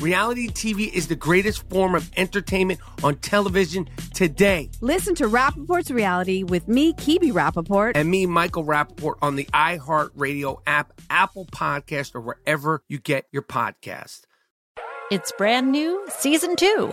Reality TV is the greatest form of entertainment on television today. Listen to Rapaport's Reality with me, Kibi Rapaport, And me, Michael Rapaport, on the iHeartRadio app, Apple Podcast, or wherever you get your podcast. It's brand new, season two.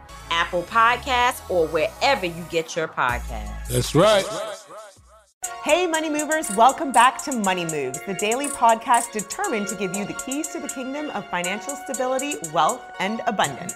Apple Podcasts, or wherever you get your podcasts. That's right. Hey, Money Movers, welcome back to Money Moves, the daily podcast determined to give you the keys to the kingdom of financial stability, wealth, and abundance.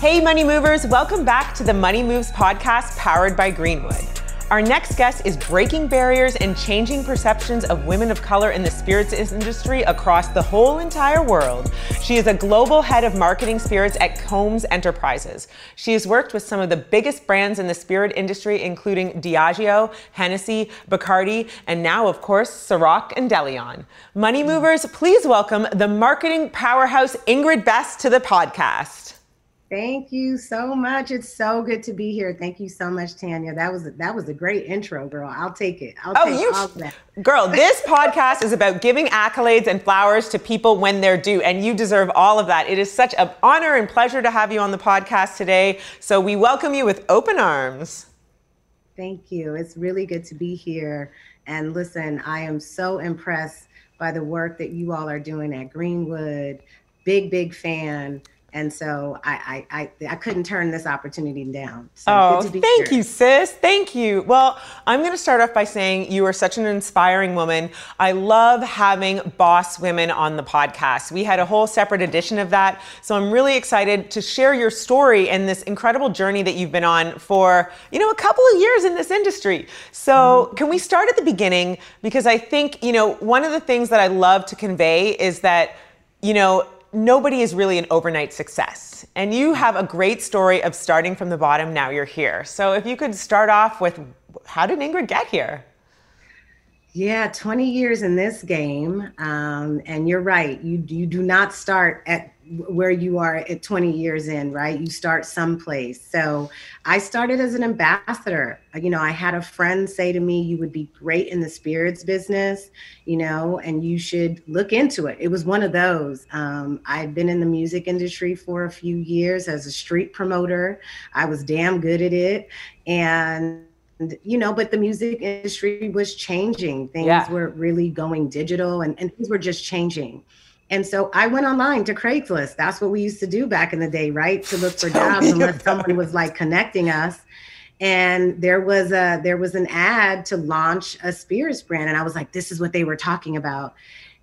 Hey, Money Movers, welcome back to the Money Moves podcast powered by Greenwood. Our next guest is breaking barriers and changing perceptions of women of color in the spirits industry across the whole entire world. She is a global head of marketing spirits at Combs Enterprises. She has worked with some of the biggest brands in the spirit industry, including Diageo, Hennessy, Bacardi, and now, of course, Ciroc and DeLeon. Money movers, please welcome the marketing powerhouse Ingrid Best to the podcast. Thank you so much. It's so good to be here. Thank you so much, Tanya. That was that was a great intro, girl. I'll take it. I'll oh, take you, all that. Girl, this podcast is about giving accolades and flowers to people when they're due, and you deserve all of that. It is such an honor and pleasure to have you on the podcast today. So we welcome you with open arms. Thank you. It's really good to be here. And listen, I am so impressed by the work that you all are doing at Greenwood. Big, big fan and so I, I I, I couldn't turn this opportunity down. So oh, thank here. you, sis. Thank you. Well, I'm going to start off by saying you are such an inspiring woman. I love having boss women on the podcast. We had a whole separate edition of that, so I'm really excited to share your story and this incredible journey that you've been on for you know a couple of years in this industry. So mm-hmm. can we start at the beginning because I think you know one of the things that I love to convey is that you know nobody is really an overnight success. And you have a great story of starting from the bottom, now you're here. So if you could start off with how did Ingrid get here? Yeah, 20 years in this game. Um, and you're right, you, you do not start at where you are at 20 years in, right? You start someplace. So I started as an ambassador. You know, I had a friend say to me, You would be great in the spirits business, you know, and you should look into it. It was one of those. Um, I had been in the music industry for a few years as a street promoter, I was damn good at it. And you know, but the music industry was changing. Things yeah. were really going digital and, and things were just changing. And so I went online to Craigslist. That's what we used to do back in the day, right? To look for jobs unless someone was like connecting us. And there was a there was an ad to launch a Spears brand. And I was like, this is what they were talking about.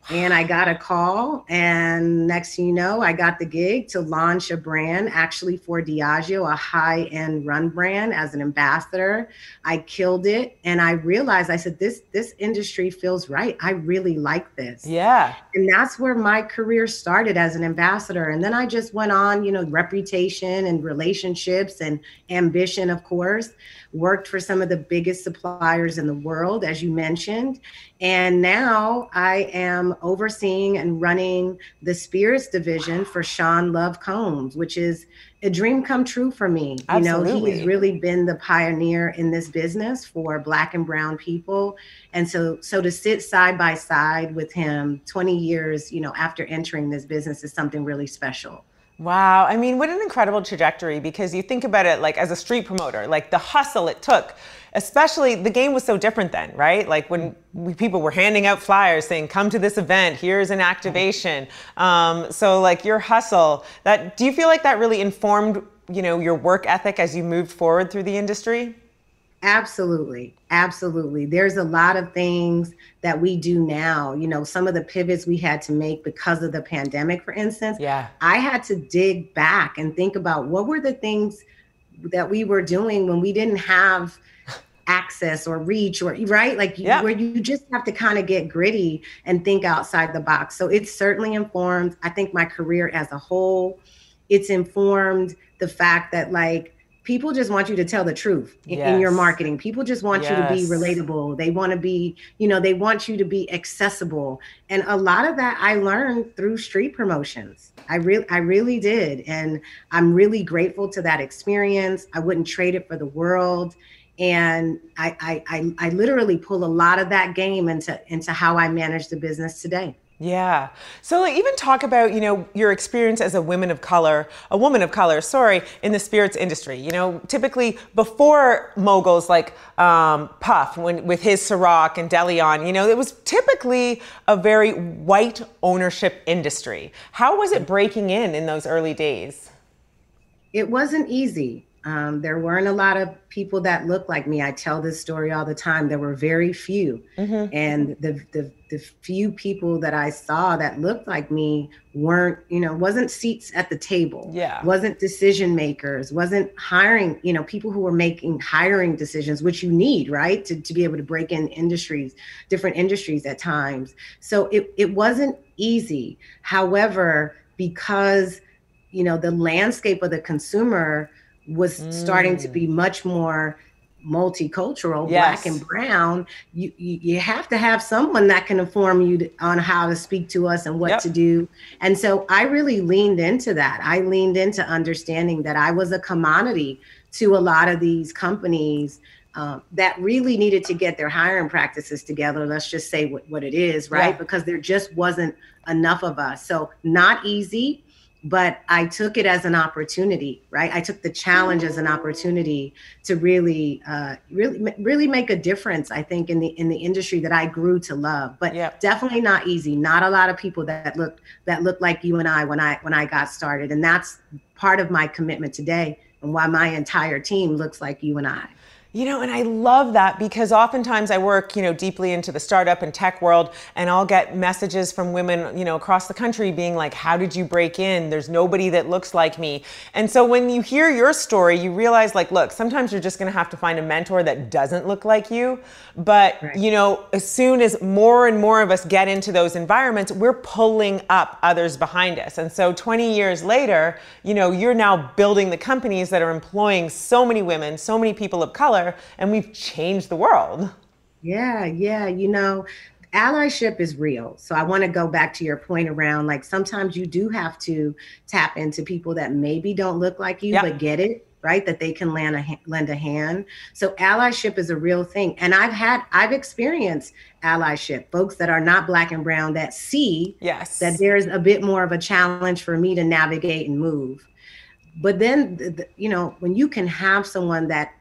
And I got a call. And next thing you know, I got the gig to launch a brand actually for Diageo, a high end rum brand as an ambassador. I killed it. And I realized, I said, this, this industry feels right. I really like this. Yeah. And that's where my career started as an ambassador. And then I just went on, you know, reputation and relationships and ambition, of course worked for some of the biggest suppliers in the world, as you mentioned. And now I am overseeing and running the spirits division for Sean Love Combs, which is a dream come true for me. Absolutely. You know, he's really been the pioneer in this business for black and brown people. And so so to sit side by side with him 20 years, you know, after entering this business is something really special. Wow. I mean, what an incredible trajectory because you think about it like as a street promoter, like the hustle it took, especially the game was so different then, right? Like when we, people were handing out flyers saying, come to this event, here's an activation. Um, so, like your hustle, that do you feel like that really informed, you know, your work ethic as you moved forward through the industry? Absolutely. Absolutely. There's a lot of things that we do now. You know, some of the pivots we had to make because of the pandemic, for instance. Yeah. I had to dig back and think about what were the things that we were doing when we didn't have access or reach or right like you, where you just have to kind of get gritty and think outside the box so it's certainly informed i think my career as a whole it's informed the fact that like people just want you to tell the truth in, in your marketing. People just want you to be relatable. They want to be you know they want you to be accessible. And a lot of that i learned through street promotions. I really i really did. And i'm really grateful to that experience. I wouldn't trade it for the world. And I, I I I literally pull a lot of that game into into how I manage the business today. Yeah. So even talk about, you know, your experience as a woman of color, a woman of color, sorry, in the spirits industry. You know, typically before moguls like um, Puff when, with his Ciroc and Deleon, you know, it was typically a very white ownership industry. How was it breaking in in those early days? It wasn't easy. Um, there weren't a lot of people that looked like me. I tell this story all the time. There were very few, and the, the the few people that I saw that looked like me weren't, you know, wasn't seats at the table. Yeah. wasn't decision makers. Wasn't hiring. You know, people who were making hiring decisions, which you need, right, to to be able to break in industries, different industries at times. So it it wasn't easy. However, because you know the landscape of the consumer was starting to be much more multicultural Yes. black and brown you, you you have to have someone that can inform you to- on how to speak to us and what Yep. to do and so i really leaned into that i leaned into understanding that i was a commodity to a lot of these companies um, that really needed to get their hiring practices together let's just say what, what it is right Yeah. because there just wasn't enough of us so not easy but I took it as an opportunity, right? I took the challenge as an opportunity to really, uh, really, really make a difference. I think in the in the industry that I grew to love, but Yep. definitely not easy. Not a lot of people that look that look like you and I when I when I got started, and that's part of my commitment today, and why my entire team looks like you and I. You know, and I love that because oftentimes I work, you know, deeply into the startup and tech world, and I'll get messages from women, you know, across the country being like, How did you break in? There's nobody that looks like me. And so when you hear your story, you realize, like, look, sometimes you're just gonna have to find a mentor that doesn't look like you. But, Right. you know, as soon as more and more of us get into those environments, we're pulling up others behind us. And so 20 years later, you know, you're now building the companies that are employing so many women, so many people of color, and we've changed the world. Yeah, yeah. You know, allyship is real. So I want to go back to your point around like sometimes you do have to tap into people that maybe don't look like you, Yeah. but get it, right? That they can lend a, lend a hand. So allyship is a real thing. And I've had, I've experienced allyship, folks that are not black and brown that see Yes. that there's a bit more of a challenge for me to navigate and move. But then, the, the- you know, when you can have someone that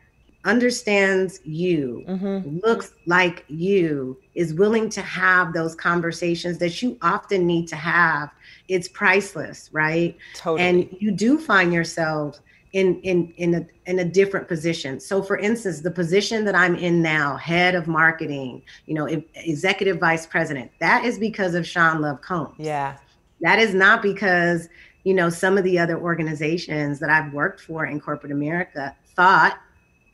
understands you, Mhm. looks like you, is willing to have those conversations that you often need to have, it's priceless, right? Totally. And you do find yourself in in in a in a different position. So for instance, the position that I'm in now, head of marketing, you know, executive vice president, that is because of Sean Love Combs. Yeah. That is not because, you know, some of the other organizations that I've worked for in corporate America thought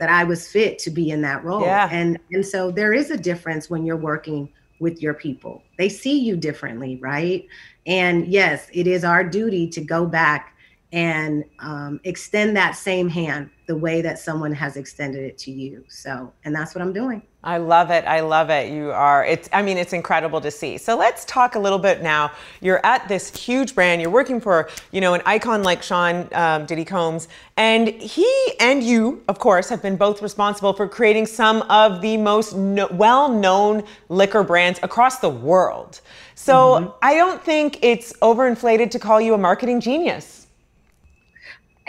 that I was fit to be in that role. Yeah. And and so there is a difference when you're working with your people. They see you differently, right? And yes, it is our duty to go back and um, extend that same hand the way that someone has extended it to you. So, and that's what I'm doing. I love it. I love it. You are, it's, I mean, it's incredible to see. So let's talk a little bit now. You're at this huge brand. You're working for, you know, an icon like Sean um, Diddy Combs. And he and you, of course, have been both responsible for creating some of the most no, well known liquor brands across the world. So mm-hmm. I don't think it's overinflated to call you a marketing genius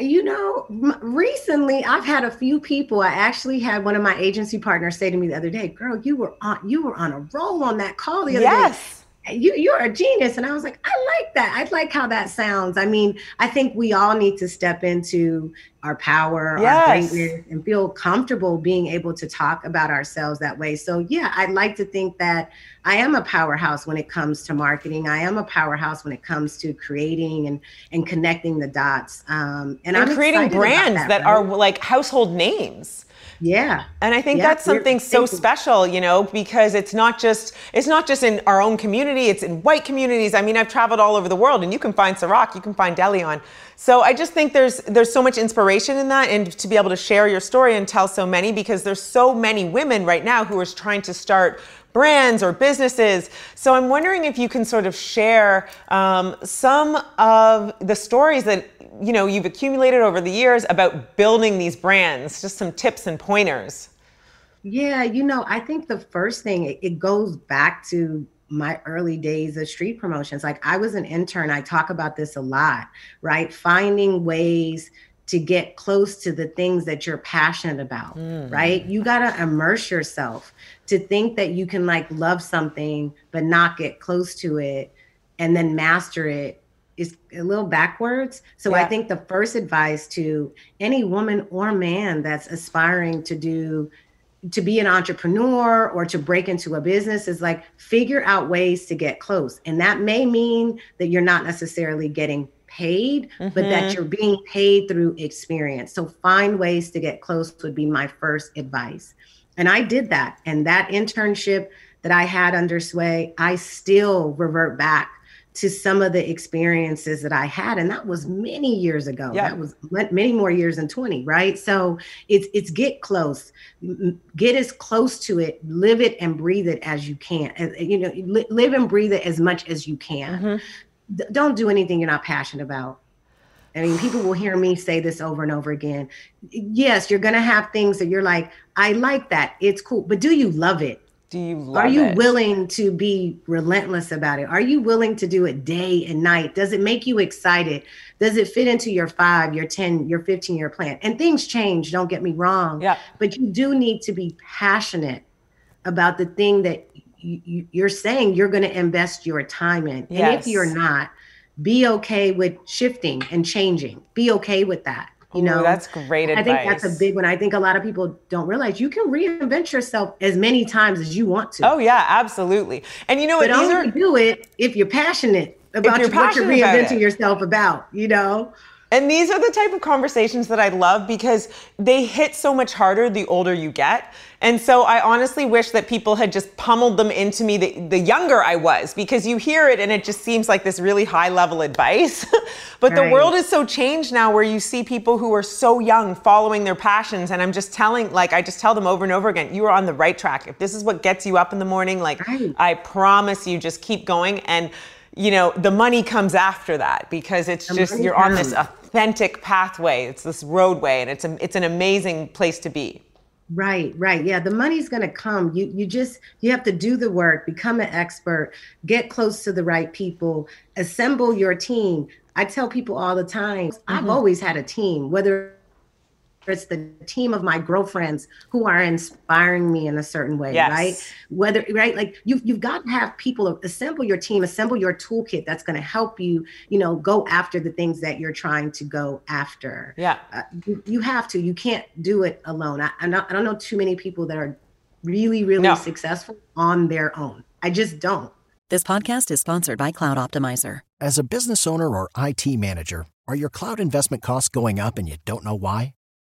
you know, recently I've had a few people. I actually had one of my agency partners say to me the other day, "Girl, you were on you were on a roll on that call the other day. yes. day." You you're a genius. And i was like i like that. I like how that sounds. I mean i think we all need to step into our power yes. our greatness and feel comfortable being able to talk about ourselves that way. So yeah i'd like to think that i am a powerhouse when it comes to marketing. I am a powerhouse when it comes to creating and and connecting the dots. Um, and, and i'm creating brands that, that right? are like household names yeah. And I think yeah. that's something so special, you know, because it's not just it's not just in our own community, it's in white communities. I mean, I've traveled all over the world and you can find Ciroc, you can find Deleon. So I just think there's there's so much inspiration in that and to be able to share your story and tell so many because there's so many women right now who are trying to start brands or businesses. So I'm wondering if you can sort of share um, some of the stories that you know you've accumulated over the years about building these brands. Just some tips and pointers. Yeah, you know, I think the first thing it, it goes back to my early days of street promotions. Like I was an intern. I talk about this a lot, right? Finding ways to get close to the things that you're passionate about, mm. right? You got to immerse yourself to think that you can like love something but not get close to it and then master it is a little backwards. So yeah. I think the first advice to any woman or man that's aspiring to do to be an entrepreneur or to break into a business is like figure out ways to get close. And that may mean that you're not necessarily getting paid, mm-hmm. but that mm-hmm. you're being paid through experience. So find ways to get close would be my first advice. And I did that. And that internship that I had under Sway, I still revert back to some of the experiences that I had. And that was many years ago. Yeah. That was many more years than 20, right? So it's it's get close, get as close to it, live it and breathe it as you can. You know, live and breathe it as much as you can. Mm-hmm don't do anything you're not passionate about. I mean, people will hear me say this over and over again. Yes, you're going to have things that you're like, I like that. It's cool. But do you love it? Do you Are you it? willing to be relentless about it? Are you willing to do it day and night? Does it make you excited? Does it fit into your five, your 10, your 15 year plan? And things change, don't get me wrong. Yeah. But you do need to be passionate about the thing that you, are saying you're going to invest your time in. Yes. And if you're not, be okay with shifting and changing. Be okay with that. You know, Ooh, that's great advice. I think that's a big one. I think a lot of people don't realize you can reinvent yourself as many times as you want to. Oh yeah, absolutely. And you know what? But only are, do it if you're passionate about you're what you're reinventing yourself about. You know. And these are the type of conversations that I love because they hit so much harder the older you get. And so I honestly wish that people had just pummeled them into me the, the younger I was because you hear it and it just seems like this really high level advice. but right. the world is so changed now where you see people who are so young following their passions. And I'm just telling, like, I just tell them over and over again, you are on the right track. If this is what gets you up in the morning, like, right. I promise you, just keep going. And you know the money comes after that because it's the just you're comes. on this authentic pathway. It's this roadway, and it's a, it's an amazing place to be. Right, right. Yeah, the money's going to come. You you just you have to do the work, become an expert, get close to the right people, assemble your team. I tell people all the time, mm-hmm. I've always had a team, whether it's the team of my girlfriends who are inspiring me in a certain way, Yes. right? Whether right, like you you've got to have people assemble your team, assemble your toolkit that's going to help you, you know, go after the things that you're trying to go after. Yeah. Uh, you, you have to. You can't do it alone. I, I, not, I don't know too many people that are really, really No. successful on their own. I just don't. This podcast is sponsored by Cloud Optimizer. As a business owner or IT manager, are your cloud investment costs going up and you don't know why?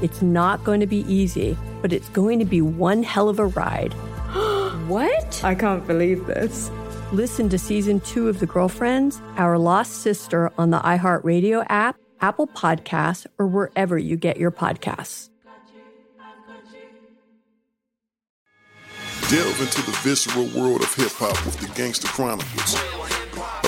It's not going to be easy, but it's going to be one hell of a ride. what? I can't believe this. Listen to season two of The Girlfriends, Our Lost Sister on the iHeartRadio app, Apple Podcasts, or wherever you get your podcasts. Delve into the visceral world of hip hop with the Gangster Chronicles, a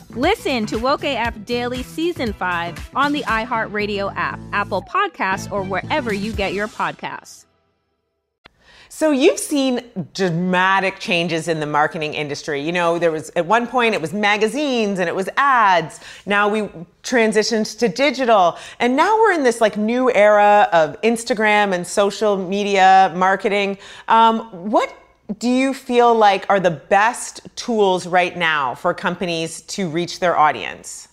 Listen to Woke AF Daily Season 5 on the iHeartRadio app, Apple Podcasts, or wherever you get your podcasts. So you've seen dramatic changes in the marketing industry. You know, there was at one point it was magazines and it was ads. Now we transitioned to digital. And now we're in this like new era of Instagram and social media marketing. Um, what do you feel like are the best tools right now for companies to reach their audience?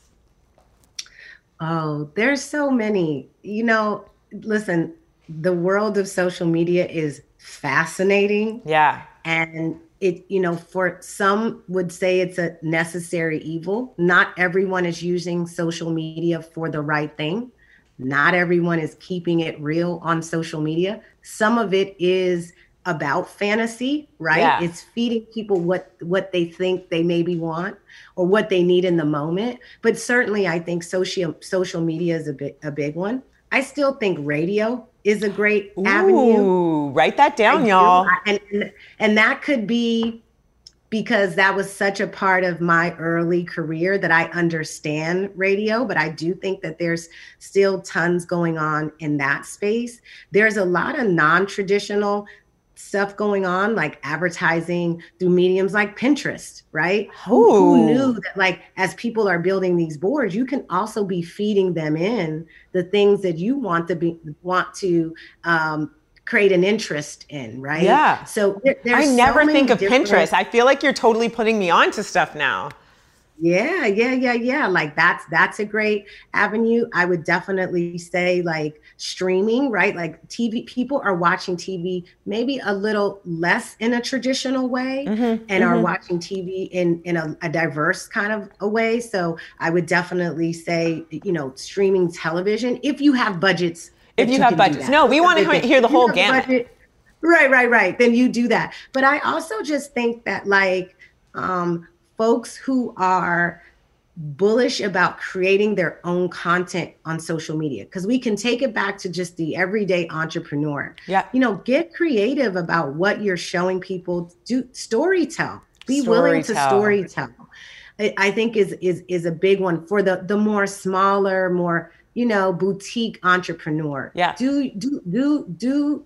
Oh, there's so many. You know, listen, the world of social media is fascinating. Yeah. And it, you know, for some would say it's a necessary evil. Not everyone is using social media for the right thing. Not everyone is keeping it real on social media. Some of it is about fantasy, right? Yeah. It's feeding people what what they think they maybe want or what they need in the moment. But certainly I think social social media is a big a big one. I still think radio is a great avenue. Write that down, I y'all. I- And, and and that could be because that was such a part of my early career that I understand radio, but I do think that there's still tons going on in that space. There's a lot of non-traditional stuff going on like advertising through mediums like Pinterest, right? Who, who knew that like as people are building these boards, you can also be feeding them in the things that you want to be want to um create an interest in, right? Yeah. So there- I never so think of different- Pinterest. I feel like you're totally putting me on to stuff now. Yeah, yeah, yeah, yeah. Like that's that's a great avenue. I would definitely say like streaming, right? Like TV people are watching TV maybe a little less in a traditional way and are mhm. watching TV in in a, a diverse kind of a way. So I would definitely say, you know, streaming television if you have budgets. If that you have budgets. No, we wanna If- if hear the whole gamut. budget- Right, right, right. Then you do that. But I also just think that like um folks who are bullish about creating their own content on social media because we can take it back to just the everyday entrepreneur. Yeah. You know, get creative about what you're showing people. Do story tell. Be willing to Storytell. story tell. I I think is is is a big one for the the more smaller, more you know boutique entrepreneur. Yeah. Do do do do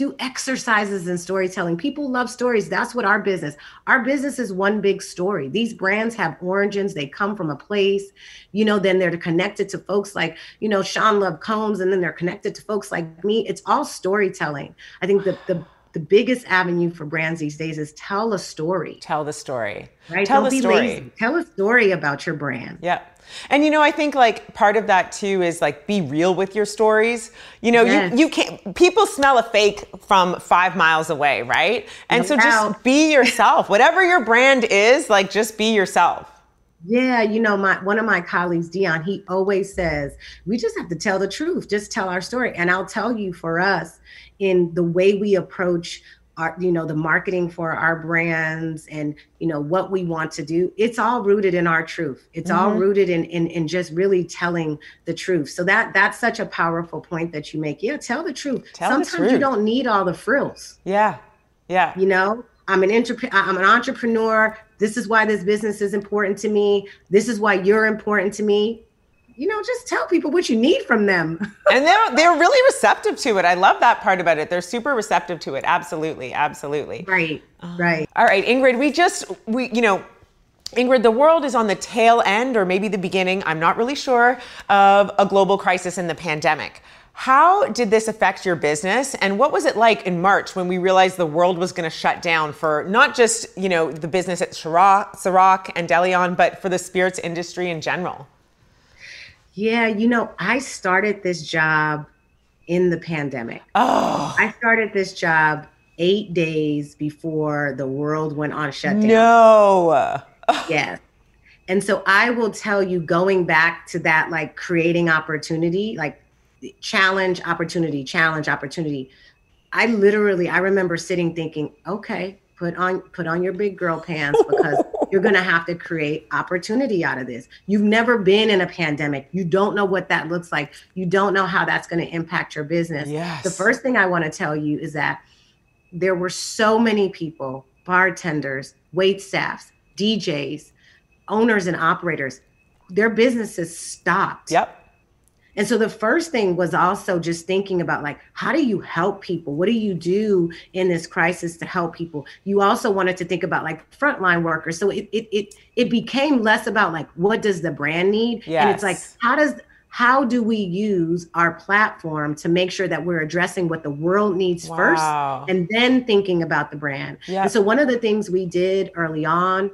do exercises in storytelling. People love stories. That's what our business. Our business is one big story. These brands have origins. They come from a place, you know, then they're connected to folks like, you know, Sean Love Combs, and then they're connected to folks like me. It's all storytelling. I think the the the biggest avenue for brands these days is tell a story. Tell the story. Right? Tell Don't the be story. lazy. Tell a story about your brand. Yeah. And you know, I think like part of that too is like be real with your stories. You know, Yes. you you can't people smell a fake from 5 miles away, right? And No so doubt. just be yourself. Whatever your brand is, like just be yourself. Yeah, you know, my one of my colleagues, Dion, he always says, we just have to tell the truth, just tell our story. And I'll tell you for us, in the way we approach our, you know, the marketing for our brands and you know what we want to do, it's all rooted in our truth. It's all Mhm. rooted in, in in just really telling the truth. So that that's such a powerful point that you make. Yeah, tell the truth. Tell the Sometimes you don't need all the frills. Yeah. Yeah. You know, I'm an entrepreneur. I'm an entrepreneur. This is why this business is important to me. This is why you're important to me. You know, just tell people what you need from them. and they're they're really receptive to it. I love that part about it. They're super receptive to it. Absolutely, absolutely. Right, um, right. All right, Ingrid, we just we you know. Ingrid, the world is on the tail end, or maybe the beginning, I'm not really sure, of a global crisis in the pandemic. How did this affect your business? And what was it like in March when we realized the world was going to shut down for not just, you know, the business at Ciroc, Ciroc and DeLeon, but for the spirits industry in general? Yeah, you know, I started this job in the pandemic. Oh. I started this job eight days before the world went on shutdown. No. yes. And so I will tell you, going back to that, like creating opportunity, like challenge, opportunity, challenge, opportunity. I literally, I remember sitting thinking, okay, put on put on your big girl pants because you're gonna have to create opportunity out of this. You've never been in a pandemic. You don't know what that looks like. You don't know how that's gonna impact your business. Yes. The first thing I want to tell you is that there were so many people, bartenders, wait staffs, DJs, owners and operators, their businesses stopped. Yep. And so the first thing was also just thinking about like, how do you help people? What do you do in this crisis to help people? You also wanted to think about like frontline workers. So it it it, it became less about like what does the brand need? And it's like, how does how do we use our platform to make sure that we're addressing what the world needs Wow. first and then thinking about the brand Yeah. and so one of the things we did early on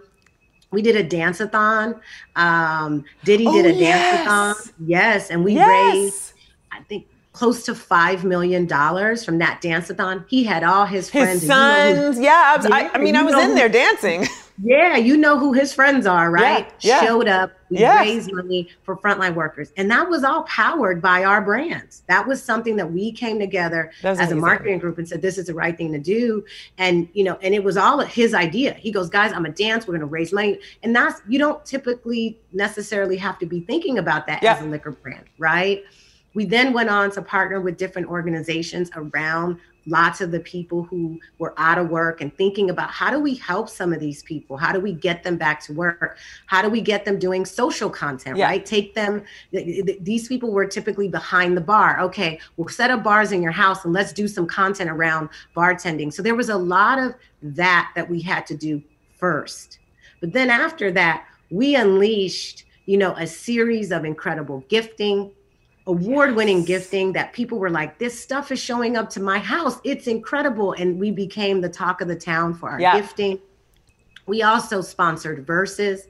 we did a dance-a-thon um diddy did Oh, a dance-a-thon yes. yes and we Yes. raised i think close to five million dollars from that dance-a-thon he had all his, friends His and you know sons, yeah. I, was, I, I mean, I was in who- there dancing. yeah, you know who his friends are, right? Yeah, yeah. Showed up, we Yes. raised money for frontline workers. And that was all powered by our brands. That was something that we came together as a marketing group and said, this is the right thing to do. And, you know, and it was all his idea. He goes, guys, I'm a dance, we're gonna raise money. And that's you don't typically necessarily have to be thinking about that Yeah. as a liquor brand, right? We then went on to partner with different organizations around lots of the people who were out of work and thinking about how do we help some of these people? How do we get them back to work? How do we get them doing social content, Yeah. right? Take them, th- th- these people were typically behind the bar. Okay, we'll set up bars in your house and let's do some content around bartending. So there was a lot of that that we had to do first. But then after that, we unleashed, you know, a series of incredible gifting, award-winning gifting that people were like, this stuff is showing up to my house. It's incredible. And we became the talk of the town for our Yeah. gifting. We also sponsored Verzuz,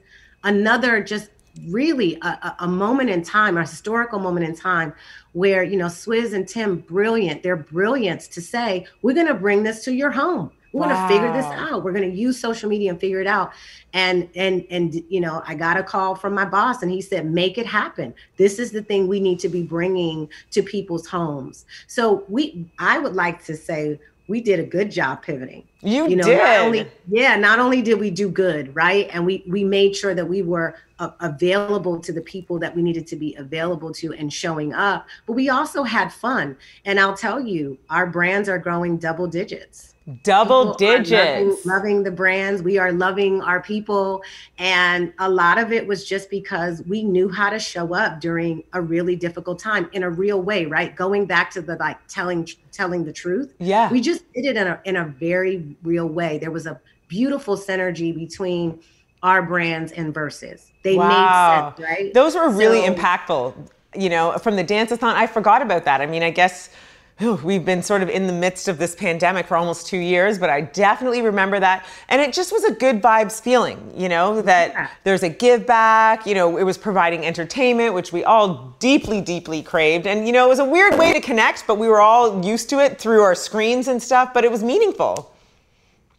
another just really a, a- moment in time, a historical moment in time where, you know, Swizz and Tim, brilliant, they're brilliance to say, we're going to bring this to your home. We're going to figure this out. We're going to use social media and figure it out. And, and, and, you know, I got a call from my boss and he said, make it happen. This is the thing we need to be bringing to people's homes. So we, I would like to say, we did a good job pivoting You, you know did. not only yeah not only did we do good right and we we made sure that we were uh, available to the people that we needed to be available to and showing up but we also had fun and i'll tell you our brands are growing double digits Double digits. Loving, loving the brands. We are loving our people. And a lot of it was just because we knew how to show up during a really difficult time in a real way, right? Going back to the like telling telling the truth. Yeah. We just did it in a in a very real way. There was a beautiful synergy between our brands and Verzuz. They Wow. made sense, right? Those were really So- impactful. You know, from the dance-a-thon, I forgot about that. I mean, I guess we've been sort of in the midst of this pandemic for almost two years, but I definitely remember that. And it just was a good vibes feeling, you know, that there's a give back, you know, it was providing entertainment, which we all deeply, deeply craved. And, you know, it was a weird way to connect, but we were all used to it through our screens and stuff, but it was meaningful.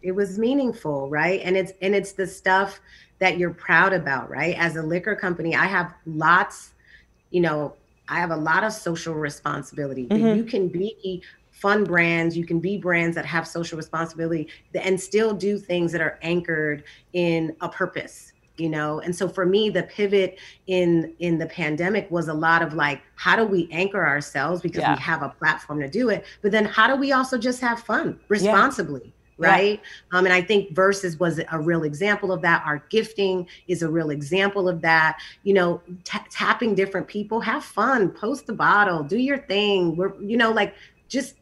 it was meaningful right and it's and it's the stuff that you're proud about right as a liquor company i have lots you know i have a lot of social responsibility Mhm. you can be fun brands you can be brands that have social responsibility and still do things that are anchored in a purpose you know and so for me the pivot in in the pandemic was a lot of like how do we anchor ourselves because Yeah. we have a platform to do it but then how do we also just have fun responsibly Yeah. Right. um, and i think Verzuz was a real example of that. Our gifting is a real example of that. You know ta tapping different people. Have fun. Post the bottle. Do your thing. We're you know like just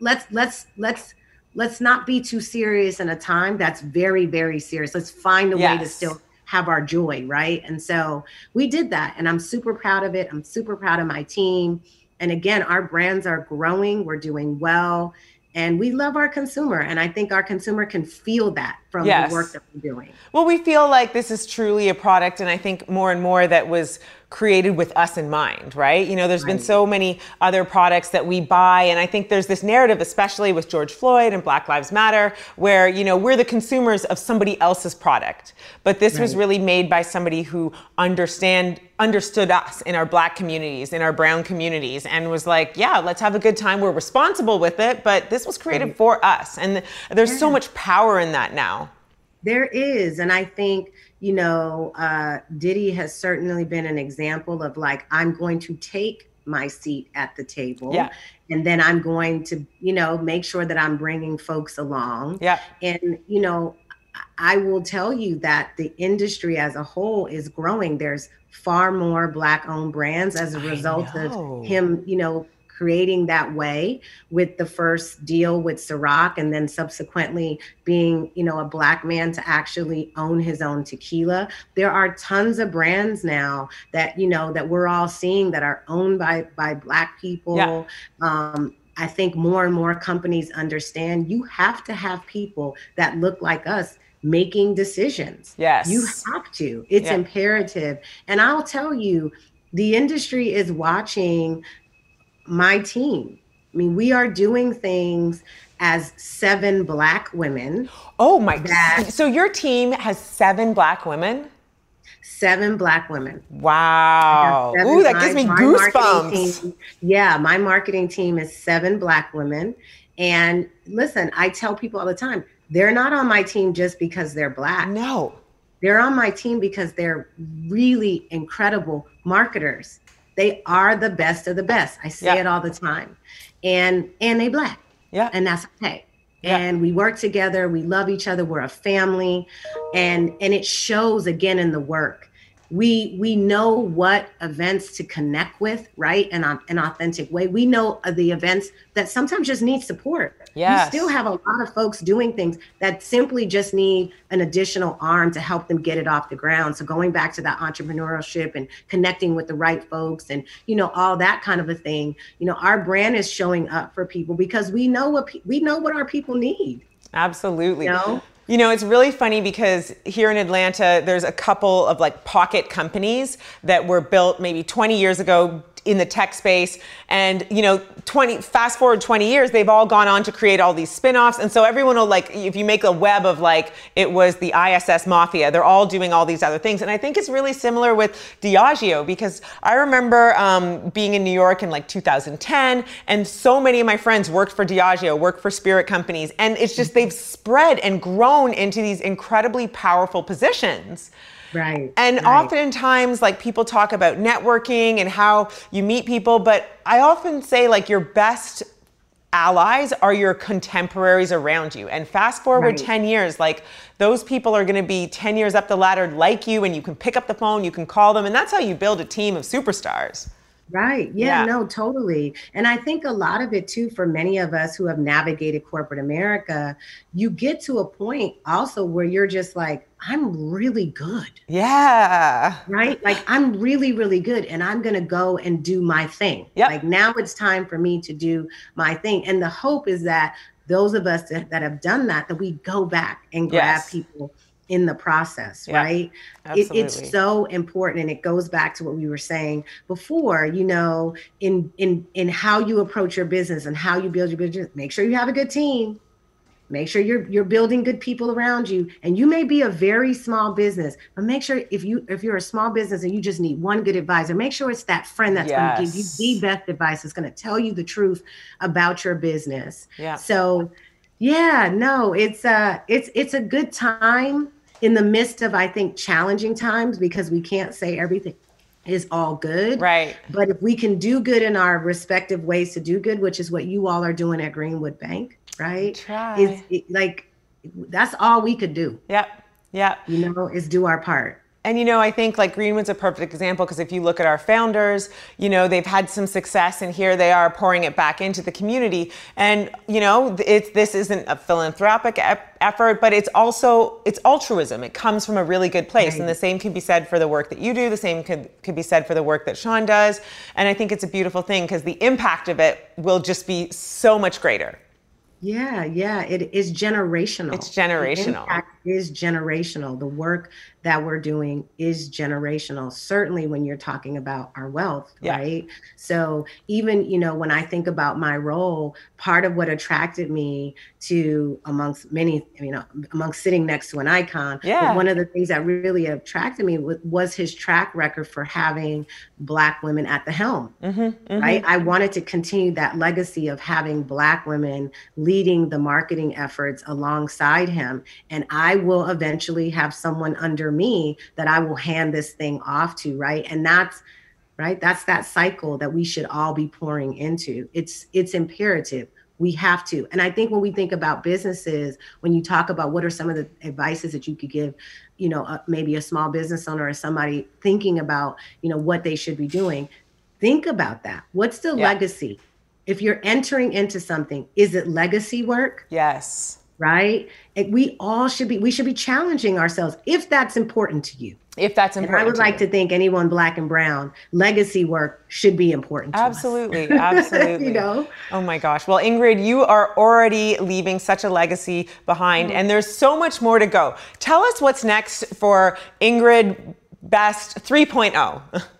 let's let's let's let's not be too serious in a time that's very very serious. Let's find a way to still have our joy right? And so we did that and i'm super proud of it. I'm super proud of my team. And again our brands are growing. We're doing well and we love our consumer and i think our consumer can feel that from Yes. the work that we're doing Well, we feel like this is truly a product, and I think more and more that was created with us in mind, right? You know, there's been so many other products that we buy, and I think there's this narrative, especially with George Floyd and Black Lives Matter, where, you know, we're the consumers of somebody else's product. But this was really made by somebody who understand understood us in our black communities, in our brown communities, and was like, yeah, let's have a good time. We're responsible with it, but this was created for us. And there's so much power in that now. There is. And I think, you know, uh, Diddy has certainly been an example of like, I'm going to take my seat at the table. Yeah. And then I'm going to, you know, make sure that I'm bringing folks along. Yeah. And, you know, I will tell you that the industry as a whole is growing. There's far more Black owned brands as a result of him, you know, creating that way with the first deal with Ciroc and then subsequently being, you know, a black man to actually own his own tequila. There are tons of brands now that, you know, that we're all seeing that are owned by by black people. Yeah. Um, I think more and more companies understand you have to have people that look like us making decisions. Yes. You have to. It's Yeah. imperative. And I'll tell you, the industry is watching my team. I mean, we are doing things as seven black women. Oh my that So your team has seven black women? seven black women. Wow. Seven- Ooh, that my- gives me goosebumps. team- yeah, my marketing team is seven black women. And listen, I tell people all the time, they're not on my team just because they're black. No. They're on my team because they're really incredible marketers. They are the best of the best. I say Yeah. it all the time. And and they black. Yeah. And that's okay. Yeah. And we work together, we love each other, we're a family. And and it shows again in the work. We we know what events to connect with, right? In an authentic way. We know the events that sometimes just need support. Yes. You still have a lot of folks doing things that simply just need an additional arm to help them get it off the ground. So going back to that entrepreneurship and connecting with the right folks and you know all that kind of a thing. You know, our brand is showing up for people because we know what pe- we know what our people need. Absolutely. You know? You know, it's really funny because here in Atlanta, there's a couple of like pocket companies that were built maybe 20 years ago in the tech space. And, you know, 20, fast forward 20 years, they've all gone on to create all these spin offs. And so everyone will like, if you make a web of like, it was the ISS Mafia, they're all doing all these other things. And I think it's really similar with Diageo because I remember um, being in New York in like 2010, and so many of my friends worked for Diageo, worked for spirit companies. And it's just they've spread and grown into these incredibly powerful positions. Right. And right. oftentimes, like people talk about networking and how you meet people, but I often say, like, your best allies are your contemporaries around you. And fast forward Right. 10 years, like, those people are gonna be 10 years up the ladder like you, and you can pick up the phone, you can call them, and that's how you build a team of superstars. Right. Yeah, Yeah. no, totally. And I think a lot of it too, for many of us who have navigated corporate America, you get to a point also where you're just like, I'm really good. Yeah. Right? Like I'm really, really good and I'm gonna go and do my thing. Yep. Like now it's time for me to do my thing. And the hope is that those of us that, that have done that, that we go back and grab Yes. people in the process, Yeah, right? It, it's so important, and it goes back to what we were saying before. You know, in in in how you approach your business and how you build your business. Make sure you have a good team. Make sure you're you're building good people around you. And you may be a very small business, but make sure if you if you're a small business and you just need one good advisor, make sure it's that friend that's going to give you the best advice. That's going to tell you the truth about your business. Yeah. So, yeah, no, it's uh it's it's a good time in the midst of I think challenging times because we can't say everything is all good. Right. But if we can do good in our respective ways to do good, which is what you all are doing at Greenwood Bank, right? Try. Is it, like that's all we could do. Yep. Yep. You know, is do our part. And you know, I think like Greenwood's a perfect example because if you look at our founders, you know, they've had some success and here they are pouring it back into the community. And you know, it's this isn't a philanthropic ep- effort, but it's also it's altruism. It comes from a really good place. And the same can be said for the work that you do, the same could could be said for the work that Sean does. And I think it's a beautiful thing because the impact of it will just be so much greater. Yeah, yeah, it is generational. It's generational. The impact is generational. The work that we're doing is generational. Certainly when you're talking about our wealth, Yeah. right? So even, you know, when I think about my role, part of what attracted me to amongst many, you know, amongst sitting next to an icon, Yeah. one of the things that really attracted me was, was his track record for having black women at the helm Mm-hmm, right? I wanted to continue that legacy of having Black women leading the marketing efforts alongside him. And I will eventually have someone under me that I will hand this thing off to, right? And that's right that's that cycle that we should all be pouring into it's it's imperative we have to and i think when we think about businesses when you talk about what are some of the advices that you could give you know uh, maybe a small business owner or somebody thinking about you know what they should be doing think about that what's the Yeah. legacy if you're entering into something, is it legacy work? Yes. Right? And we all should be we should be challenging ourselves if that's important to you. If that's important, And. I would like you. to think anyone black and brown, legacy work should be important to us. Absolutely, absolutely. you know? Oh my gosh. Well, Ingrid, you are already leaving such a legacy behind, Mm-hmm. and there's so much more to go. Tell us what's next for Ingrid Best oh. 3.0.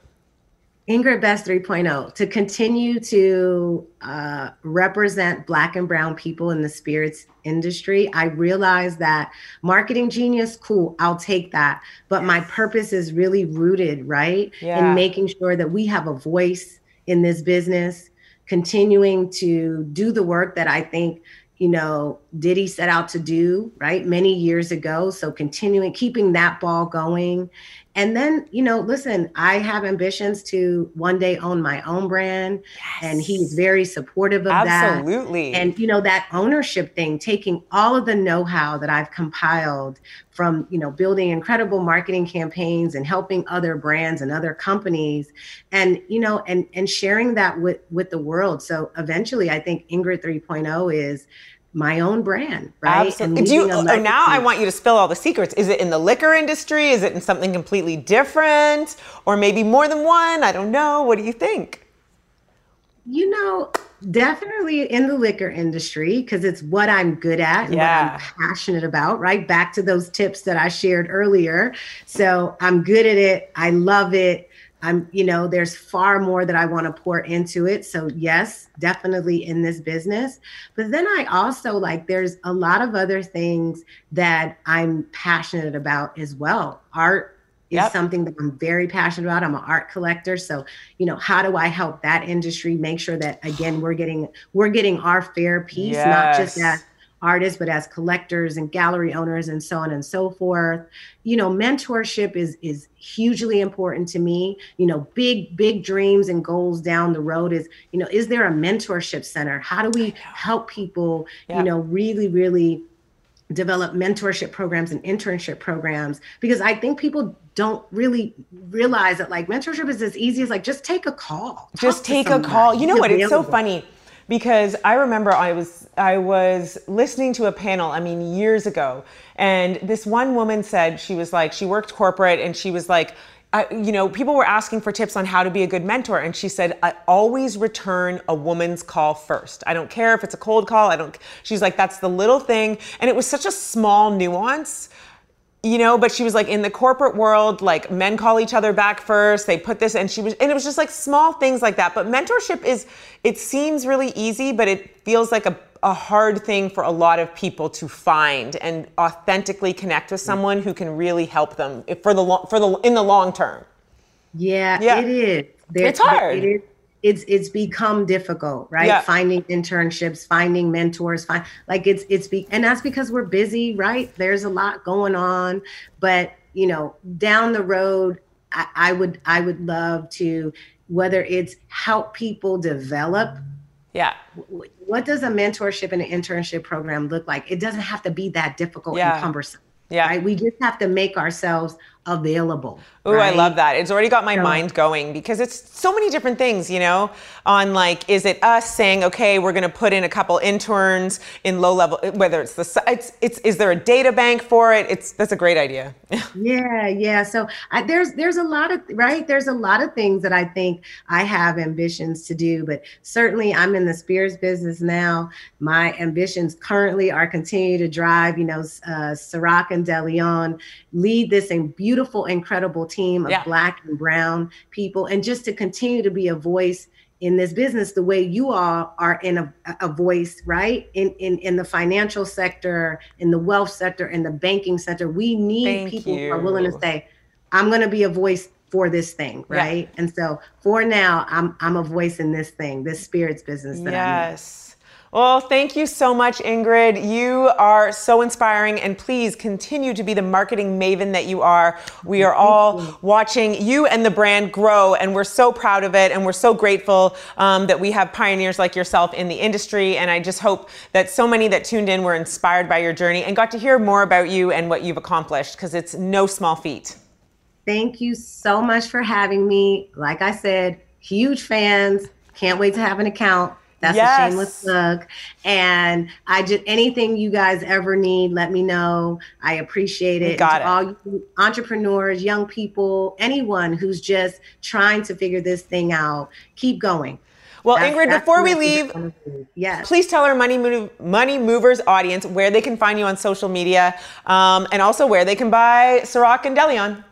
Ingrid Best 3.0 to continue to uh, represent Black and Brown people in the spirits industry. I realize that marketing genius, cool, I'll take that. But my purpose is really rooted, right? Yeah. In making sure that we have a voice in this business, continuing to do the work that I think you know, Diddy set out to do, right, many years ago. So continuing, keeping that ball going. And then, you know, listen, I have ambitions to one day own my own brand. And he's very supportive of that. Absolutely. And, you know, that ownership thing, taking all of the know how that I've compiled from, you know, building incredible marketing campaigns and helping other brands and other companies and, you know, and, and sharing that with, with the world. So eventually, I think Ingrid 3.0 is my own brand, right? Absolutely. Do you, oh, now I want you to spill all the secrets. Is it in the liquor industry? Is it in something completely different? Or maybe more than one? I don't know. What do you think? You know, definitely in the liquor industry because it's what I'm good at and Yeah. what I'm passionate about, right? Back to those tips that I shared earlier. So I'm good at it. I love it. I'm, you know, there's far more that I want to pour into it. So, yes, definitely in this business. But then I also like, there's a lot of other things that I'm passionate about as well. Art is Yep. something that I'm very passionate about. I'm an art collector. So, you know, how do I help that industry make sure that again we're getting we're getting our fair piece, not just Yes. Artists, but as collectors and gallery owners and so on and so forth. You know, mentorship is is hugely important to me. You know, big, big dreams and goals down the road is, you know, is there a mentorship center? How do we help people, Yeah. you know, really, really develop mentorship programs and internship programs because I think people don't really realize that like mentorship is as easy as like just take a call. just take a call. You know what? It's so funny because I remember I was I was listening to a panel. I mean, years ago, and this one woman said she was like she worked corporate and she was like. I, you know, people were asking for tips on how to be a good mentor, and she said, "I always return a woman's call first. I don't care if it's a cold call. I don't." She's like, "That's the little thing," and it was such a small nuance, you know but she was like in the corporate world like men call each other back first they put this and she was and it was just like small things like that but mentorship is it seems really easy but it feels like a, a hard thing for a lot of people to find and authentically connect with mm. someone who can really help them for the long, for the in the long term Yeah, Yeah. it is. It's hard. It is. It's it's become difficult, right? Yeah. Finding internships, finding mentors, find like it's it's be and that's because we're busy, right? There's a lot going on, but you know, down the road, I, I would I would love to whether it's help people develop yeah what does a mentorship and an internship program look like? It doesn't have to be that difficult Yeah. and cumbersome. Yeah. Right? We just have to make ourselves available. Oh, I love that. It's already got my So- mind going because it's so many different things, you know, on like, is it us saying, okay, we're going to put in a couple interns in low level, whether it's the, it's, it's, is there a data bank for it? It's, that's a great idea. Yeah, yeah. So I, there's there's a lot of right. There's a lot of things that I think I have ambitions to do, but certainly I'm in the Spears business now. My ambitions currently are continue to drive. You know, uh, Ciroc and DeLeon lead this in beautiful, incredible team of Yeah. Black and Brown people, and just to continue to be a voice in this business the way you all are in a, a voice right in, in in the financial sector in the wealth sector in the banking sector we need Thank people who are willing to say i'm going to be a voice for this thing Yeah. right and so for now i'm i'm a voice in this thing this spirits business that Yes. Well, thank you so much, Ingrid. You are so inspiring, and please continue to be the marketing maven that you are. We are all watching you and the brand grow, and we're so proud of it, and we're so grateful um, that we have pioneers like yourself in the industry. And I just hope that so many that tuned in were inspired by your journey and got to hear more about you and what you've accomplished, because it's no small feat. Thank you so much for having me. Like I said, huge fans. Can't wait to have an account. That's Yes. a shameless plug. And I just anything you guys ever need, let me know. I appreciate it. You got to it. all you entrepreneurs, young people, anyone who's just trying to figure this thing out, keep going. Well, That's- Ingrid, that's before we leave, leave. yes. please tell our Money, Move, Money Movers audience where they can find you on social media um, and also where they can buy Ciroc and DeLeon.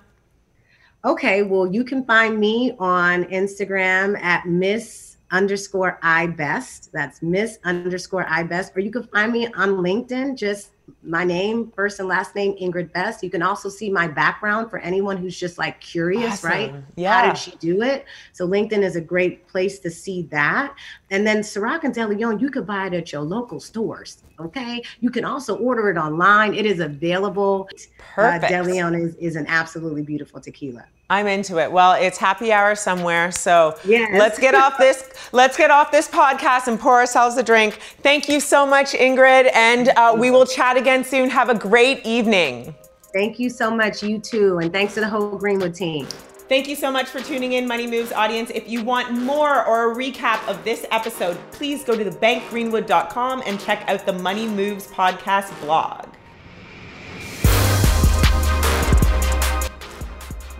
Okay, well, you can find me on Instagram at Miss underscore I best. That's Miss underscore I best. Or you can find me on LinkedIn, just my name, first and last name, Ingrid Best. You can also see my background for anyone who's just like curious, Awesome. right? How did she do it? So LinkedIn is a great place to see that. And then Ciroc and DeLeon, you could buy it at your local stores. Okay. You can also order it online. It is available. Perfect. Uh, DeLeon is, is an absolutely beautiful tequila. I'm into it. Well, it's happy hour somewhere, so Yes. let's get off this. Let's get off this podcast and pour ourselves a drink. Thank you so much, Ingrid, and uh, we will chat again soon. Have a great evening. Thank you so much, you too. And thanks to the whole Greenwood team. Thank you so much for tuning in, Money Moves audience. If you want more or a recap of this episode, please go to thebankgreenwood.com and check out the Money Moves podcast blog.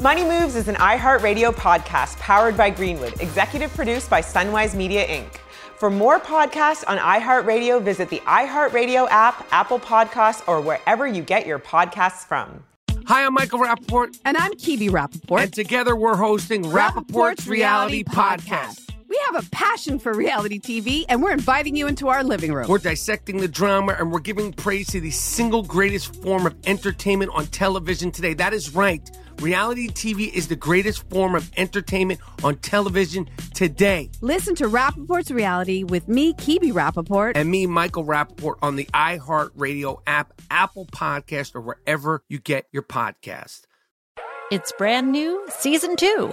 Money Moves is an iHeartRadio podcast powered by Greenwood, executive produced by Sunwise Media Inc. For more podcasts on iHeartRadio, visit the iHeartRadio app, Apple Podcasts, or wherever you get your podcasts from. Hi, I'm Michael Rapaport. And I'm Kibi Rapaport. And together we're hosting Rapaport's Reality Podcast. We have a passion for reality TV, and we're inviting you into our living room. We're dissecting the drama and we're giving praise to the single greatest form of entertainment on television today. That is right. Reality TV is the greatest form of entertainment on television today. Listen to Rapaport's reality with me, Kibi Rapaport. And me, Michael Rapaport, on the iHeartRadio app, Apple Podcast, or wherever you get your podcast. It's brand new, season two.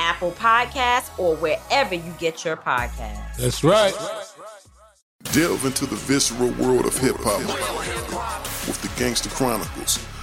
Apple Podcasts, or wherever you get your podcasts. That's right. Delve into the visceral world of hip hop with the Gangster Chronicles,